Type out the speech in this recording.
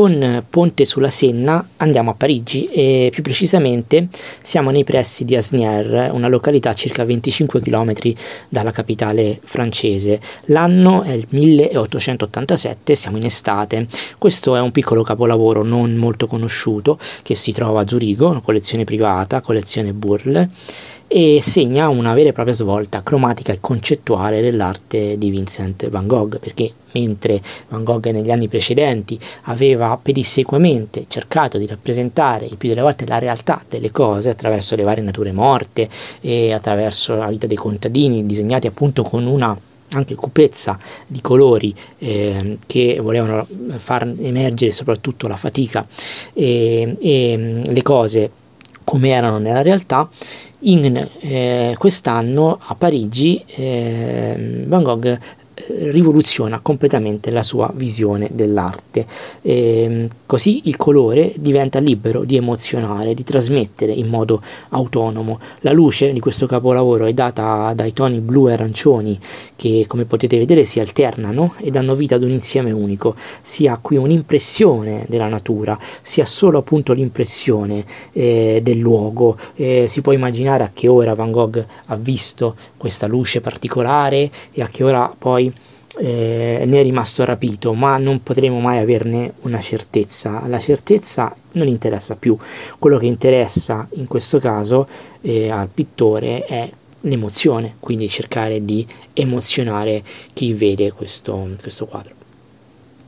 con Ponte sulla Senna andiamo a Parigi e più precisamente siamo nei pressi di Asnières, una località a circa 25 km dalla capitale francese. L'anno è il 1887, siamo in estate. Questo è un piccolo capolavoro non molto conosciuto che si trova a Zurigo, una collezione privata, collezione Burle e segna una vera e propria svolta cromatica e concettuale dell'arte di Vincent van Gogh, perché mentre Van Gogh negli anni precedenti aveva pedissequamente cercato di rappresentare il più delle volte la realtà delle cose attraverso le varie nature morte e attraverso la vita dei contadini, disegnati appunto con una anche cupezza di colori eh, che volevano far emergere soprattutto la fatica e, e le cose come erano nella realtà, in eh, quest'anno a Parigi eh, Van Gogh rivoluziona completamente la sua visione dell'arte. E, ehm, così il colore diventa libero di emozionare, di trasmettere in modo autonomo. La luce di questo capolavoro è data dai toni blu e arancioni che come potete vedere si alternano e danno vita ad un insieme unico. Si ha qui un'impressione della natura, si ha solo appunto l'impressione eh, del luogo. Eh, si può immaginare a che ora Van Gogh ha visto questa luce particolare e a che ora poi eh, ne è rimasto rapito, ma non potremo mai averne una certezza. La certezza non interessa più. Quello che interessa in questo caso eh, al pittore è l'emozione, quindi cercare di emozionare chi vede questo, questo quadro.